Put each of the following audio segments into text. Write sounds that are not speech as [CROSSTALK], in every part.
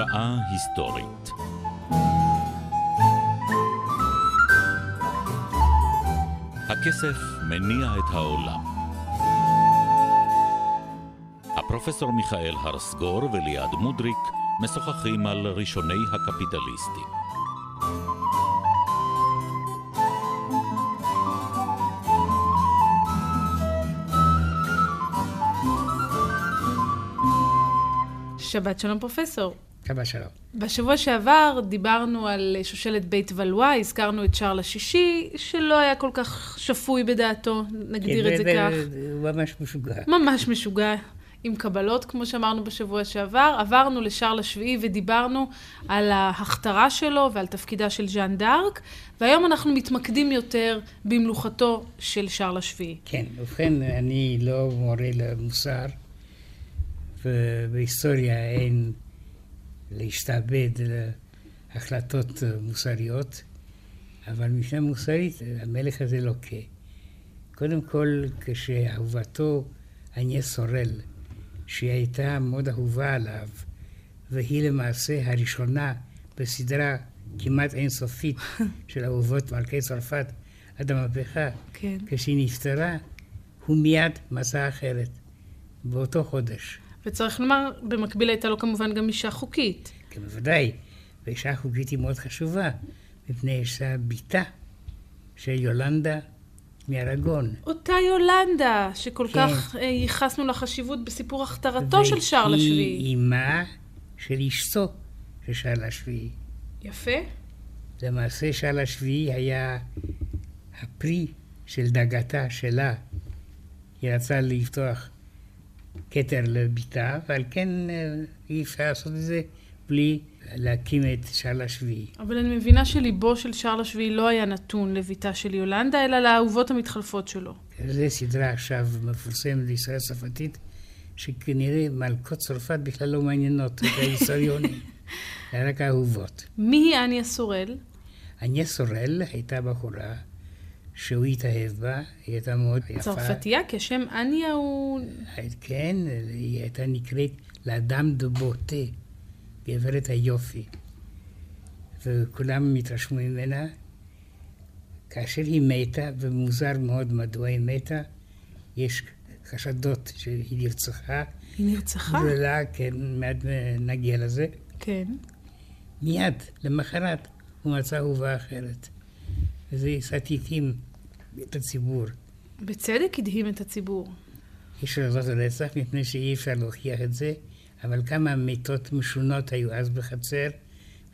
שעה היסטורית. הכסף מניע את העולם. הפרופסור מיכאל הרסגור וליעד מודריק משוחחים על ראשוני הקפיטליסטים. שבת שלום פרופסור. שבת שלום. בשבוע שעבר דיברנו על שושלת בית ולואה, הזכרנו את שרל השישי, שלא היה כל כך שפוי בדעתו, נגדיר כן, את זה ו- כך. הוא ממש משוגע. ממש משוגע, עם קבלות, כמו שאמרנו בשבוע שעבר. עברנו לשרל השביעי ודיברנו על ההכתרה שלו ועל תפקידה של ז'אן דארק, והיום אנחנו מתמקדים יותר במלוכתו של שרל השביעי. כן, ובכן, אני לא מורה למוסר, ובהיסטוריה אין להשתעבד להחלטות מוסריות, אבל מבחינה מוסרית המלך הזה לוקה. קודם כל, כשאהובתו אניה סורל, שהיא הייתה מאוד אהובה עליו, והיא למעשה הראשונה בסדרה כמעט אינסופית [LAUGHS] של אהובות מלכי צרפת עד המהפכה, כן. כשהיא נפטרה, הוא מיד מצא אחרת, באותו חודש. וצריך לומר, במקביל הייתה לו כמובן גם אישה חוקית. כן, בוודאי, ואישה חוקית היא מאוד חשובה, מפני שהיא בתה של יולנדה מארגון. אותה יולנדה, שכל כן. כך אה, ייחסנו לה חשיבות בסיפור הכתרתו של שרל השביעי. והיא אימה של אשתו של שרל השביעי. יפה. למעשה שרל השביעי היה הפרי של דאגתה שלה. היא רצתה לפתוח כתר לביתה, ועל כן אה, אי אפשר לעשות את זה בלי להקים את שרל השביעי. אבל אני מבינה שליבו של שרל השביעי לא היה נתון לביתה של יולנדה, אלא לאהובות המתחלפות שלו. זו סדרה עכשיו מפורסמת בישראל הצרפתית, שכנראה מלכות צרפת בכלל לא מעניינות את ההיסטוריונים, [LAUGHS] רק האהובות. מי היא אניה סורל? אניה סורל הייתה בחורה שהוא התאהב בה, היא הייתה מאוד יפה. צרפתייה, כי השם אניה הוא... כן, היא הייתה נקראת לאדם דה בוטה, גברת היופי. וכולם התרשמו ממנה. כאשר היא מתה, ומוזר מאוד מדוע היא מתה, יש חשדות שהיא נרצחה. היא נרצחה? ולא, כן, מיד נגיע לזה. כן. מיד, למחרת, הוא מצא אהובה אחרת. וזה התאים את הציבור. בצדק הדהים את הציבור. אי אפשר לעשות רצח מפני שאי אפשר להוכיח את זה, אבל כמה מיתות משונות היו אז בחצר,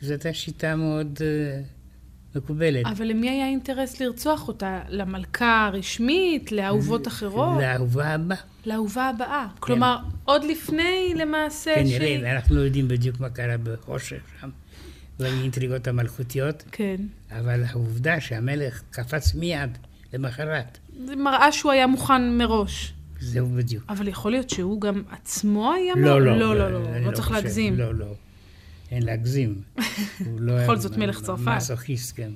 וזו הייתה שיטה מאוד uh, מקובלת. אבל למי היה אינטרס לרצוח אותה? למלכה הרשמית? לאהובות אחרות? לאהובה הבאה. לאהובה הבאה. כלומר, עוד לפני למעשה כנראה, שהיא- ואנחנו לא יודעים בדיוק מה קרה בחושך שם, והאינטריגות המלכותיות, כן. אבל העובדה שהמלך קפץ מיד למחרת, זה מראה שהוא היה מוכן מראש. זהו בדיוק. אבל יכול להיות שהוא גם עצמו היה... לא, מ- לא, לא, לא, לא, אני לא צריך להגזים. לא, לא. אין להגזים. [LAUGHS] הוא לא בכל זאת מלך צרפת. מסוכיסט, כן.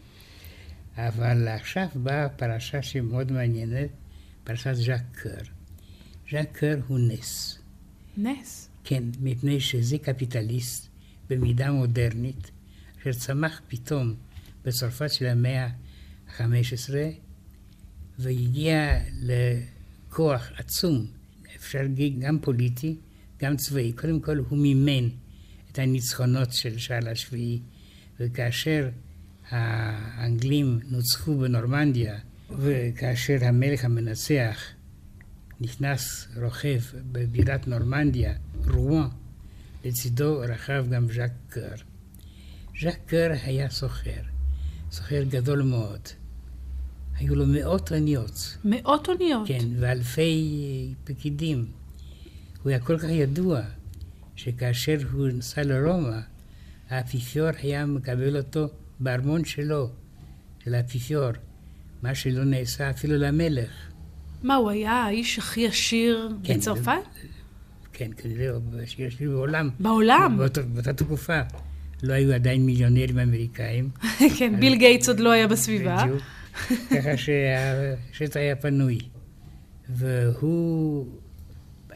אבל עכשיו באה פרשה שמאוד מעניינת, פרשת ז'אק קר. ז'אק קר הוא נס. נס. כן, מפני שזה קפיטליסט במידה מודרנית, אשר צמח פתאום בצרפת של המאה ה-15, והגיע לכוח עצום, אפשר להגיד גם פוליטי, גם צבאי. קודם כל הוא מימן את הניצחונות של שעל השביעי, וכאשר האנגלים נוצחו בנורמנדיה, וכאשר המלך המנצח נכנס רוכב בבירת נורמנדיה, רואן, לצידו רכב גם ז'אק קר. ז'אק קר היה סוחר, סוחר גדול מאוד. היו לו מאות אוניות, מאות אוניות. כן, ואלפי פקידים. הוא היה כל כך ידוע, שכאשר הוא נסע לרומא, האפיפיור היה מקבל אותו בארמון שלו, של האפיפיור, מה שלא נעשה אפילו למלך. מה, הוא היה האיש הכי עשיר כן, בצרפת? כן, כנראה, שיש לי בעולם. בעולם. באותה, באותה תקופה. לא היו עדיין מיליונרים אמריקאים. [LAUGHS] כן, ביל גייטס עוד לא היה בסביבה. בדיוק. ככה שהשטח היה פנוי. והוא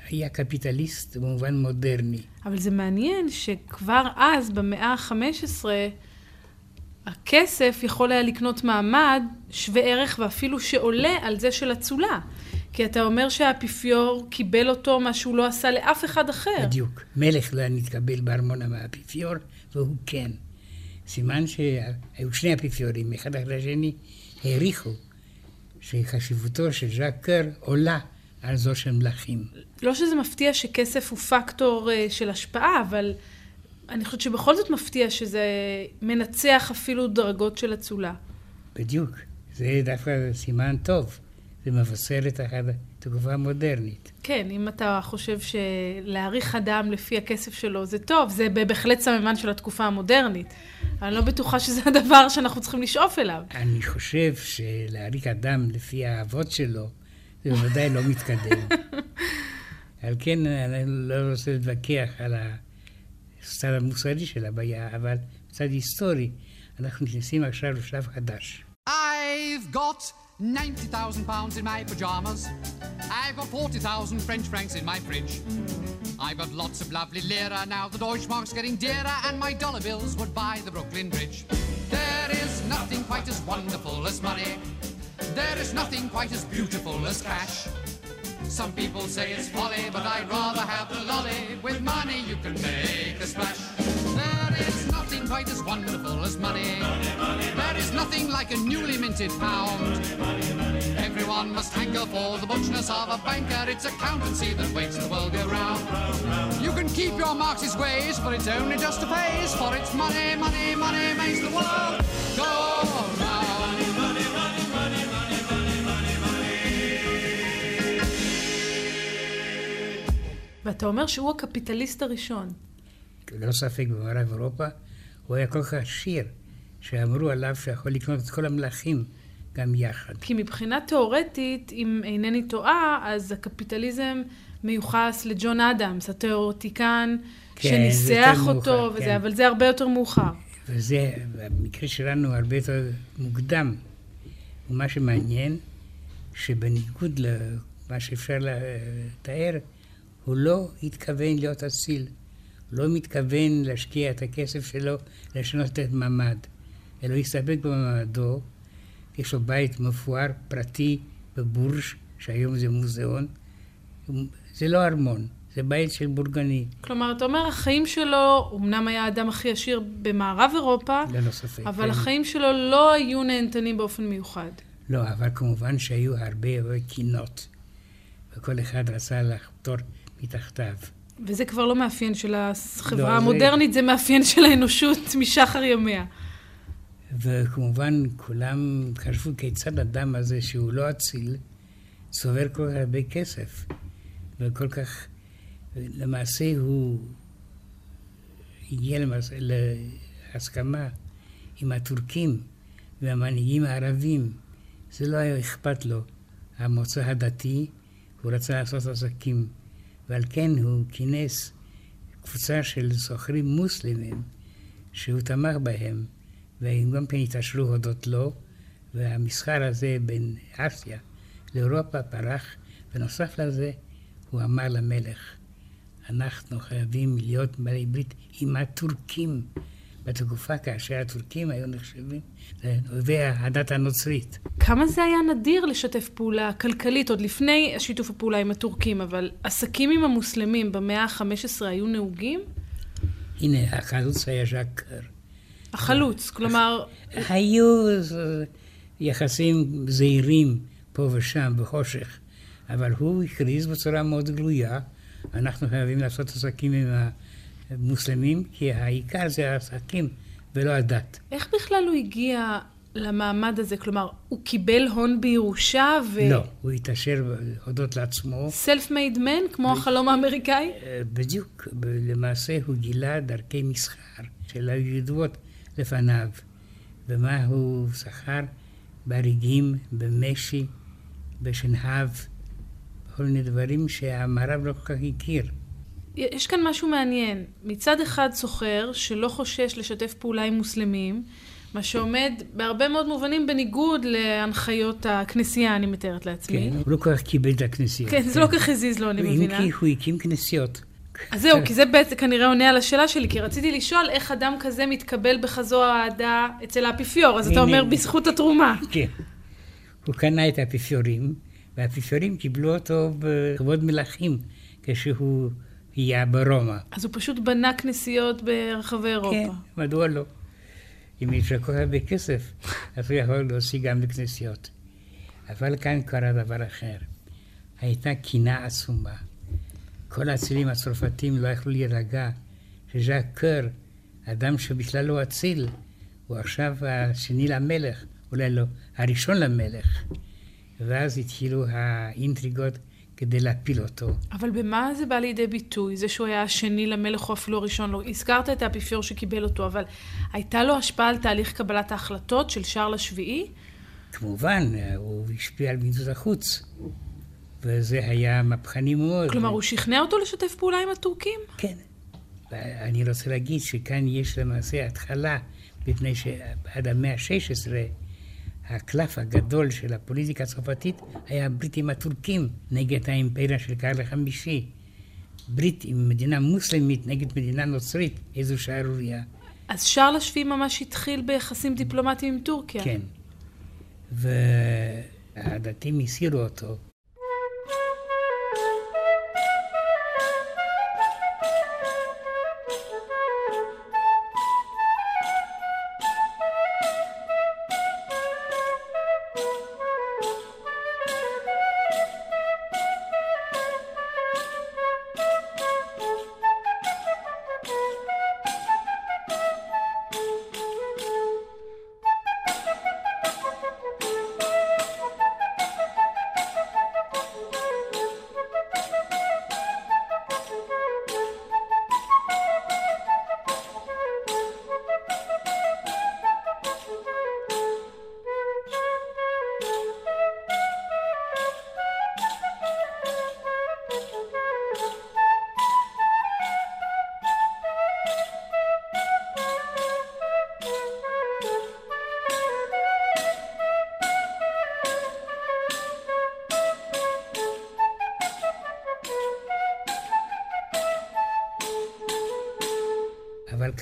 היה קפיטליסט במובן מודרני. אבל זה מעניין שכבר אז, במאה ה-15, הכסף יכול היה לקנות מעמד שווה ערך ואפילו שעולה על זה של אצולה. כי אתה אומר שהאפיפיור קיבל אותו מה שהוא לא עשה לאף אחד אחר. בדיוק. מלך לא היה נתקבל בארמונה מהאפיפיור, והוא כן. סימן שהיו שני אפיפיורים, אחד אחרי השני, העריכו שחשיבותו של ז'אק קר עולה על זו של מלכים. לא שזה מפתיע שכסף הוא פקטור אה, של השפעה, אבל אני חושבת שבכל זאת מפתיע שזה מנצח אפילו דרגות של אצולה. בדיוק. זה דווקא סימן טוב. זה מבשר את התגובה המודרנית. כן, אם אתה חושב שלהעריך אדם לפי הכסף שלו זה טוב, זה בהחלט סממן של התקופה המודרנית. אני לא בטוחה שזה [LAUGHS] הדבר שאנחנו צריכים לשאוף אליו. אני חושב שלהעריך אדם לפי האהבות שלו, זה בוודאי לא מתקדם. [LAUGHS] על כן, אני לא רוצה להתווכח על הסטייל המוסרי של הבעיה, אבל בצד היסטורי, אנחנו נכנסים עכשיו לשלב חדש. I've got 90,000 pounds in my pajamas. I've got 40,000 French francs in my fridge. I've got lots of lovely lira now. The Deutschmark's getting dearer, and my dollar bills would buy the Brooklyn Bridge. There is nothing quite as wonderful as money. There is nothing quite as beautiful as cash. Some people say it's folly, but I'd rather have the lolly. With money you can make a splash There is nothing quite as wonderful as money. There is nothing like a newly minted pound. Everyone must hanker for the butchness of a banker. It's accountancy that makes the world go round. You can keep your Marxist ways, but it's only just a phase. For it's money, money, money makes the world go ואתה אומר שהוא הקפיטליסט הראשון. ללא ספק במערב אירופה, הוא היה כל כך עשיר, שאמרו עליו שיכול לקנות את כל המלכים גם יחד. כי מבחינה תיאורטית, אם אינני טועה, אז הקפיטליזם מיוחס לג'ון אדמס, התיאורטיקן, כן, שניסח אותו, מאוחר, וזה, כן. אבל זה הרבה יותר מאוחר. וזה, במקרה שלנו, הרבה יותר מוקדם. ומה שמעניין, שבניגוד למה שאפשר לתאר, הוא לא התכוון להיות אציל. לא מתכוון להשקיע את הכסף שלו לשנות את מעמד, אלא הוא הסתפק במעמדו. יש לו בית מפואר פרטי בבורש, שהיום זה מוזיאון. זה לא ארמון, זה בית של בורגני. כלומר, אתה אומר, החיים שלו, אמנם היה האדם הכי עשיר במערב אירופה, ללא ספק. אבל כן. החיים שלו לא היו נהנתנים באופן מיוחד. לא, אבל כמובן שהיו הרבה קינות, וכל אחד רצה לחתור מתחתיו. וזה כבר לא מאפיין של החברה לא, המודרנית, זה... זה מאפיין של האנושות משחר ימיה. וכמובן, כולם חשבו כיצד אדם הזה, שהוא לא אציל, צובר כל כך הרבה כסף. וכל כך, למעשה הוא הגיע למעשה, להסכמה עם הטורקים והמנהיגים הערבים. זה לא היה אכפת לו, המוצא הדתי, הוא רצה לעשות עסקים. ועל כן הוא כינס קבוצה של סוחרים מוסלמים שהוא תמך בהם, והם גם כן התעשרו הודות לו, והמסחר הזה בין אסיה לאירופה פרח, ונוסף לזה הוא אמר למלך, אנחנו חייבים להיות בעלי ברית עם הטורקים. בתקופה כאשר הטורקים היו נחשבים לאויבי הדת הנוצרית. כמה זה היה נדיר לשתף פעולה כלכלית, עוד לפני שיתוף הפעולה עם הטורקים, אבל עסקים עם המוסלמים במאה ה-15 היו נהוגים? הנה, החלוץ היה ז'קר. החלוץ, כלומר... היו יחסים זהירים פה ושם בחושך, אבל הוא הכריז בצורה מאוד גלויה, אנחנו חייבים לעשות עסקים עם ה... מוסלמים, כי העיקר זה העסקים ולא הדת. איך בכלל הוא הגיע למעמד הזה? כלומר, הוא קיבל הון בירושה ו... לא, הוא התעשר הודות לעצמו. Self-made man, כמו ב... החלום האמריקאי? אה, בדיוק. למעשה הוא גילה דרכי מסחר של הידועות לפניו. ומה הוא שכר? בריגים, במשי, בשנהב, כל מיני דברים שהמערב לא כל כך הכיר. יש כאן משהו מעניין. מצד אחד סוחר שלא חושש לשתף פעולה עם מוסלמים, מה שעומד בהרבה מאוד מובנים בניגוד להנחיות הכנסייה, אני מתארת לעצמי. כן, הוא לא כל כך קיבל את הכנסייה. כן, זה לא כך הזיז לו, אני מבינה. אם כי הוא הקים כנסיות. אז זהו, כי זה בעצם כנראה עונה על השאלה שלי, כי רציתי לשאול איך אדם כזה מתקבל בחזור האהדה אצל האפיפיור, אז אתה אומר בזכות התרומה. כן. הוא קנה את האפיפיורים, והאפיפיורים קיבלו אותו בכבוד מלכים, כשהוא היה ברומא. אז הוא פשוט בנה כנסיות ברחבי אירופה. כן, מדוע לא? אם יש לו כל כך הרבה כסף, אז הוא יכול להוציא גם בכנסיות. אבל כאן קרה דבר אחר. הייתה קינה עצומה. כל האצילים הצרפתים לא יכלו להירגע שז'אק קר, אדם שבכלל לא אציל, הוא עכשיו השני למלך, אולי לא, הראשון למלך. ואז התחילו האינטריגות כדי להפיל אותו. אבל במה זה בא לידי ביטוי? זה שהוא היה השני למלך או אפילו הראשון לא. הזכרת את האפיפיור שקיבל אותו, אבל הייתה לו השפעה על תהליך קבלת ההחלטות של שרל השביעי? כמובן, הוא השפיע על מדיניות החוץ. וזה היה מהפכני מאוד. כלומר, הוא שכנע אותו לשתף פעולה עם הטורקים? כן. אני רוצה להגיד שכאן יש למעשה התחלה, מפני שעד המאה ה-16, הקלף הגדול של הפוליטיקה הצרפתית היה הברית עם הטורקים נגד האימפריה של קהל החמישי. ברית עם מדינה מוסלמית נגד מדינה נוצרית, איזו שערורייה. אז שרל השביעי ממש התחיל ביחסים דיפלומטיים עם טורקיה. כן. והדתיים הסירו אותו.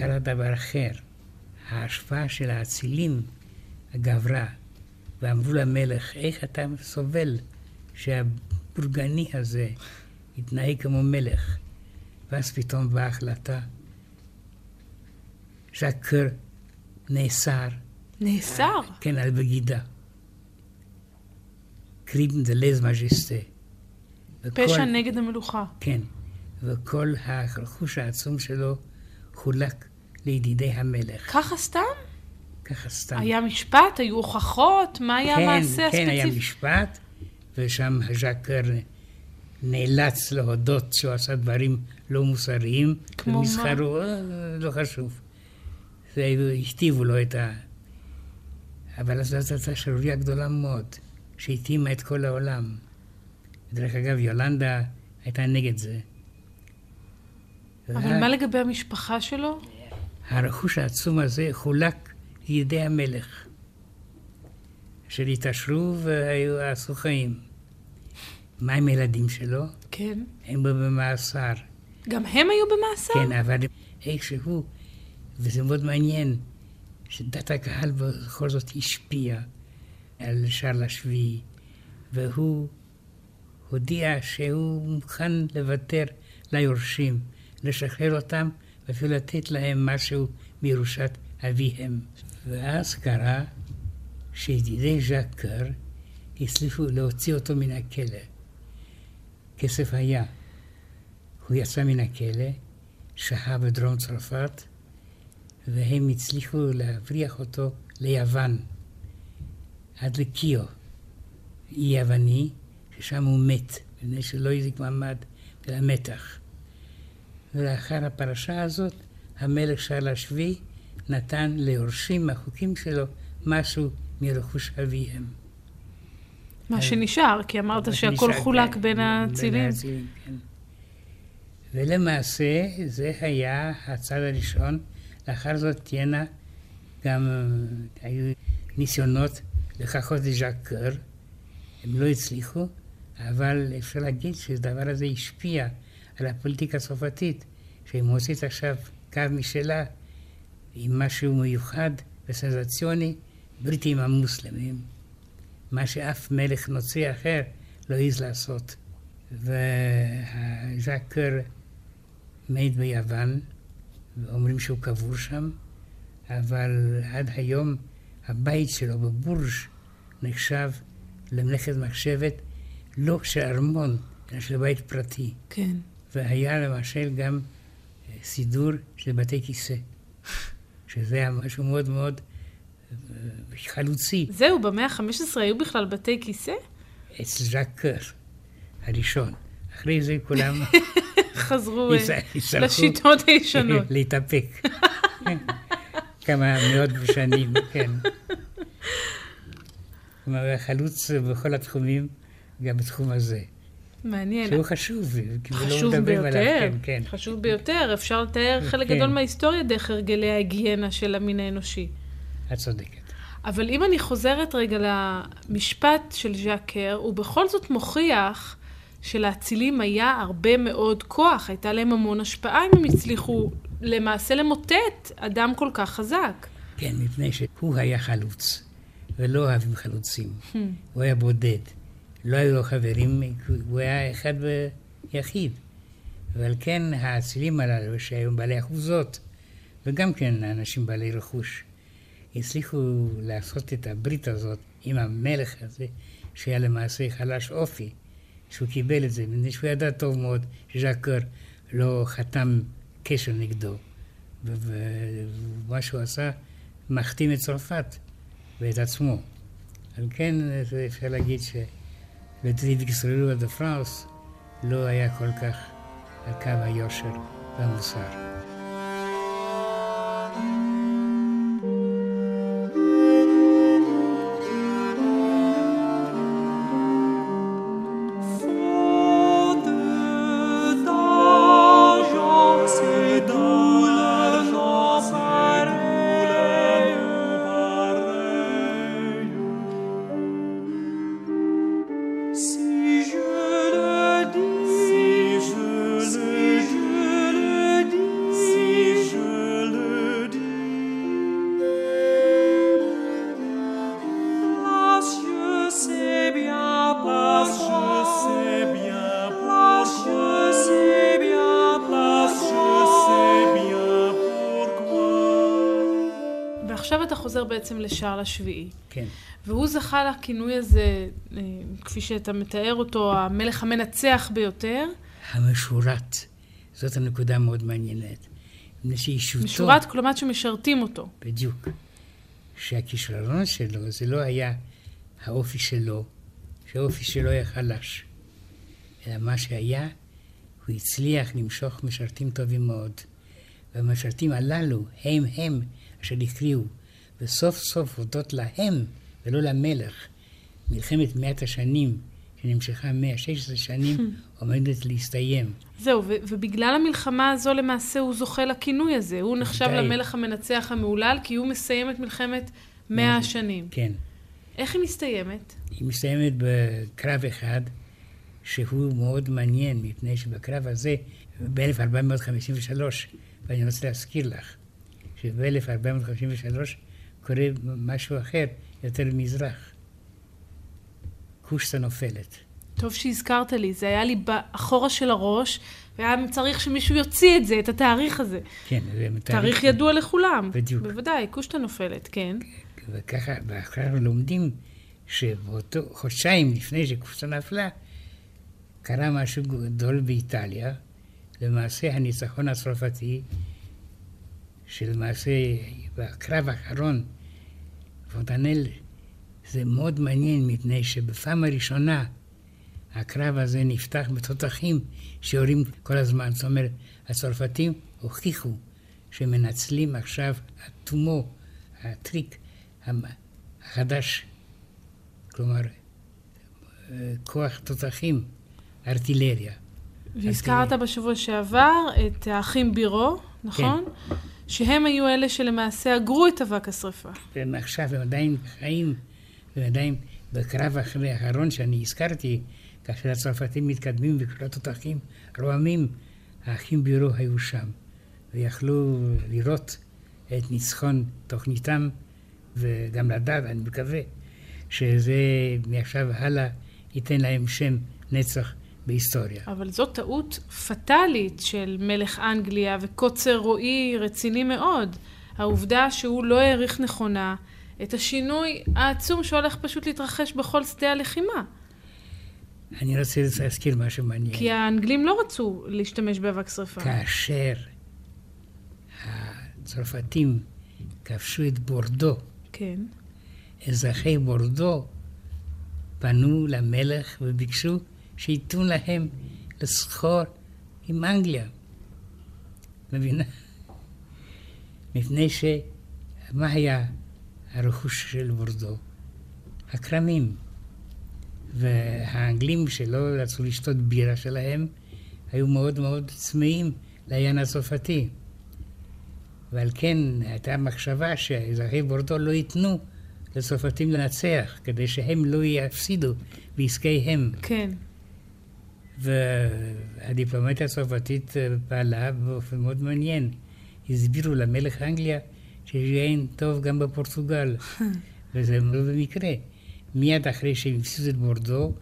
קרה דבר אחר. ההשפעה של האצילים גברה, ואמרו למלך, איך אתה סובל שהבורגני הזה יתנהג כמו מלך? ואז פתאום באה החלטה, ז'קר נאסר. נאסר? כן, על בגידה. קריבן דה לז מז'יסטה. פשע נגד המלוכה. כן, וכל הרכוש העצום שלו חולק לידידי המלך. ככה סתם? ככה סתם. היה משפט? היו הוכחות? מה היה כן, המעשה כן, הספציפי? כן, היה משפט, ושם ז'קר נאלץ להודות שהוא עשה דברים לא מוסריים. כמו מה? ומסחרו, אה, לא חשוב. זה, הכתיבו לו את ה... אבל אז זאת הייתה שערורייה גדולה מאוד, שהתאימה את כל העולם. דרך אגב, יולנדה הייתה נגד זה. אבל מה לגבי המשפחה שלו? הרכוש העצום הזה חולק לידי המלך, אשר התעשרו והיו עשו חיים. מה עם הילדים שלו? כן. הם בו במאסר. גם הם היו במאסר? כן, אבל איכשהו, וזה מאוד מעניין, שדת הקהל בכל זאת השפיעה על שרל השביעי, והוא הודיע שהוא מוכן לוותר ליורשים, לשחרר אותם ואפילו לתת להם משהו מירושת אביהם. ואז קרה שידידי ז'אק קר הצליחו להוציא אותו מן הכלא. כסף היה. הוא יצא מן הכלא, שהה בדרום צרפת, והם הצליחו להבריח אותו ליוון, עד לקיו, אי יווני, ששם הוא מת, מפני שלא החזיק מעמד למתח. ולאחר הפרשה הזאת, המלך שאל השביעי נתן ליורשים מהחוקים שלו משהו מרכוש אביהם. מה שנשאר, כי אמרת שהכל חולק כן, בין. האצילים, כן. ולמעשה זה היה הצד הראשון, לאחר זאת תהיינה גם אה, היו ניסיונות לחכות לז'אק קר, הם לא הצליחו, אבל אפשר להגיד שהדבר הזה השפיע על הפוליטיקה הצרפתית, שהיא מוצאת עכשיו קו משלה עם משהו מיוחד וסנסציוני, ברית עם המוסלמים, מה שאף מלך נוצרי אחר לא העז לעשות. וז'אק מת ביוון, ואומרים שהוא קבור שם, אבל עד היום הבית שלו בבורג' נחשב למלאכת מחשבת לא של ארמון, אלא של בית פרטי. כן. והיה למשל גם אה, סידור של בתי כיסא, שזה היה משהו מאוד מאוד אה, חלוצי. זהו, במאה ה-15 היו בכלל בתי כיסא? אצל ז'אק קר, הראשון. אחרי זה כולם [LAUGHS] חזרו אה, לשיטות הישנות. [LAUGHS] להתאפק. כמה מאות בשנים, כן. [LAUGHS] כלומר, חלוץ בכל התחומים, גם בתחום הזה. מעניין. שהוא חשוב, כי לא חשוב מדברים ביותר, עליו, כן, כן. חשוב ביותר. אפשר לתאר חלק כן. גדול מההיסטוריה דרך הרגלי ההיגיינה של המין האנושי. את צודקת. אבל אם אני חוזרת רגע למשפט של ז'אקר, הוא בכל זאת מוכיח שלאצילים היה הרבה מאוד כוח, הייתה להם המון השפעה אם הם הצליחו למעשה למוטט אדם כל כך חזק. כן, מפני שהוא היה חלוץ, ולא אוהבים חלוצים. Hmm. הוא היה בודד. לא היו לו חברים, הוא היה אחד ויחיד. ועל כן האצילים הללו, שהיו בעלי אחוזות, וגם כן אנשים בעלי רכוש, הצליחו לעשות את הברית הזאת עם המלך הזה, שהיה למעשה חלש אופי, שהוא קיבל את זה, מפני שהוא ידע טוב מאוד שז'אקר לא חתם קשר נגדו. ומה שהוא עשה, מכתים את צרפת ואת עצמו. על כן אפשר להגיד שלטריד גסרלו דה פרנס לא היה כל כך על קו היושר והמוסר. לשארל השביעי. כן, והוא זכה לכינוי הזה, אה, כפי שאתה מתאר אותו, המלך המנצח ביותר. המשורת. זאת הנקודה המאוד מעניינת. מפני שישותו... משורת, כלומר שמשרתים אותו. בדיוק. שהכישרון שלו זה לא היה האופי שלו, שהאופי שלו היה חלש. אלא מה שהיה, הוא הצליח למשוך משרתים טובים מאוד. והמשרתים הללו הם הם אשר הכריעו, וסוף סוף הודות להם ולא למלך, מלחמת מאת השנים, שנמשכה 116 שנים, [LAUGHS] עומדת להסתיים. זהו, ו- ובגלל המלחמה הזו למעשה הוא זוכה לכינוי הזה. הוא נחשב בוודאי. למלך המנצח המהולל, כי הוא מסיים את מלחמת מאה השנים. כן. איך היא מסתיימת? היא מסתיימת בקרב אחד, שהוא מאוד מעניין, מפני שבקרב הזה, ב-1453, ואני רוצה להזכיר לך, שב-1453 קורה משהו אחר, יותר מזרח. קושטה נופלת. טוב שהזכרת לי, זה היה לי באחורה של הראש, והיה צריך שמישהו יוציא את זה, את התאריך הזה. כן, זה תאריך ידוע לכולם. בדיוק. בוודאי, קושטה נופלת, כן. וככה, ואחר לומדים שבאותו חודשיים לפני שקופסה נפלה, קרה משהו גדול באיטליה, למעשה הניצחון הצרפתי, שלמעשה בקרב האחרון, פונטנל, זה מאוד מעניין, מפני שבפעם הראשונה הקרב הזה נפתח בתותחים שיורים כל הזמן. זאת אומרת, הצרפתים הוכיחו שמנצלים עכשיו התומו, הטריק החדש, כלומר, אה, כוח תותחים, ארטילריה. והזכרת בשבוע שעבר את האחים בירו, נכון? כן. שהם היו אלה שלמעשה אגרו את אבק השרפה. והם עכשיו הם עדיין חיים, ועדיין בקרב אחרי האחרון שאני הזכרתי, כאשר הצרפתים מתקדמים וכל התותחים רועמים, האחים בירו היו שם, ויכלו לראות את ניצחון תוכניתם, וגם לדעת, אני מקווה, שזה מעכשיו הלאה ייתן להם שם נצח בהיסטוריה. אבל זו טעות פטאלית של מלך אנגליה וקוצר רועי רציני מאוד. העובדה שהוא לא העריך נכונה את השינוי העצום שהולך פשוט להתרחש בכל שדה הלחימה. אני רוצה להזכיר משהו מעניין. כי האנגלים לא רצו להשתמש באבק שרפה. כאשר הצרפתים כבשו את בורדו, כן. אזרחי בורדו פנו למלך וביקשו שייתנו להם לסחור עם אנגליה. מבינה? מפני ש... מה היה הרכוש של בורדו? הכרמים. והאנגלים שלא רצו לשתות בירה שלהם, היו מאוד מאוד צמאים לעין הצרפתי. ועל כן הייתה מחשבה שאזרחי בורדו לא ייתנו לצרפתים לנצח, כדי שהם לא יפסידו בעסקיהם. כן. והדיפלומטיה הצרפתית פעלה באופן מאוד מעניין. הסבירו למלך אנגליה שאין טוב גם בפורטוגל, [LAUGHS] וזה לא במקרה. מיד אחרי שהם הפסידו את בורדו,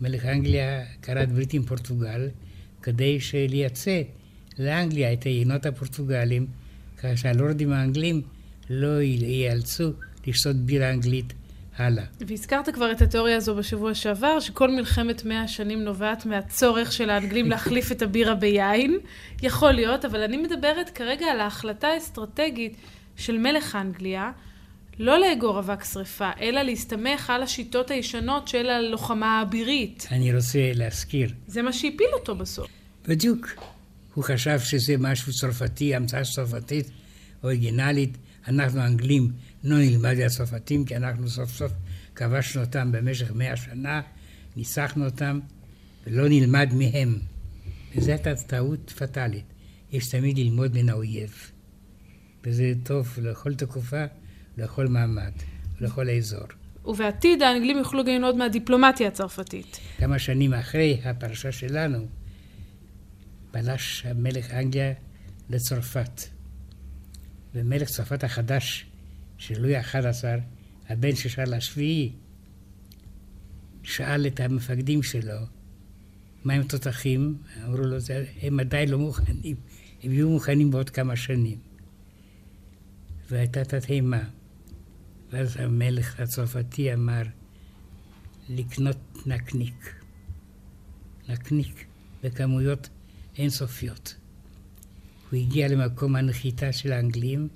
מלך אנגליה כרת ברית עם פורטוגל, כדי לייצא לאנגליה את היינות הפורטוגלים, כך שהלורדים האנגלים לא ייאלצו לשתות בירה אנגלית הלאה. והזכרת כבר את התיאוריה הזו בשבוע שעבר, שכל מלחמת מאה השנים נובעת מהצורך של האנגלים [LAUGHS] להחליף את הבירה ביין. יכול להיות, אבל אני מדברת כרגע על ההחלטה האסטרטגית של מלך אנגליה, לא לאגור אבק שרפה, אלא להסתמך על השיטות הישנות של הלוחמה האבירית. אני רוצה להזכיר. זה מה שהפיל אותו בסוף. בדיוק. הוא חשב שזה משהו צרפתי, המצאה צרפתית, אוריגינלית. אנחנו האנגלים לא נלמד את הצרפתים, כי אנחנו סוף סוף כבשנו אותם במשך מאה שנה, ניצחנו אותם, ולא נלמד מהם. וזו הייתה טעות פטאלית. יש תמיד ללמוד מן האויב. וזה טוב לכל תקופה, לכל מעמד, לכל אזור. ובעתיד האנגלים יוכלו גם ללמוד מהדיפלומטיה הצרפתית. כמה שנים אחרי הפרשה שלנו, פלש המלך אנגליה לצרפת. ומלך צרפת החדש, של לואי ה-11, הבן של שרל השביעי, שאל את המפקדים שלו, מה הם תותחים? אמרו לו, הם עדיין לא מוכנים, הם יהיו מוכנים בעוד כמה שנים. והייתה תתימה. ואז המלך הצרפתי אמר, לקנות נקניק. נקניק בכמויות אינסופיות. הוא הגיע למקום הנחיתה של האנגלים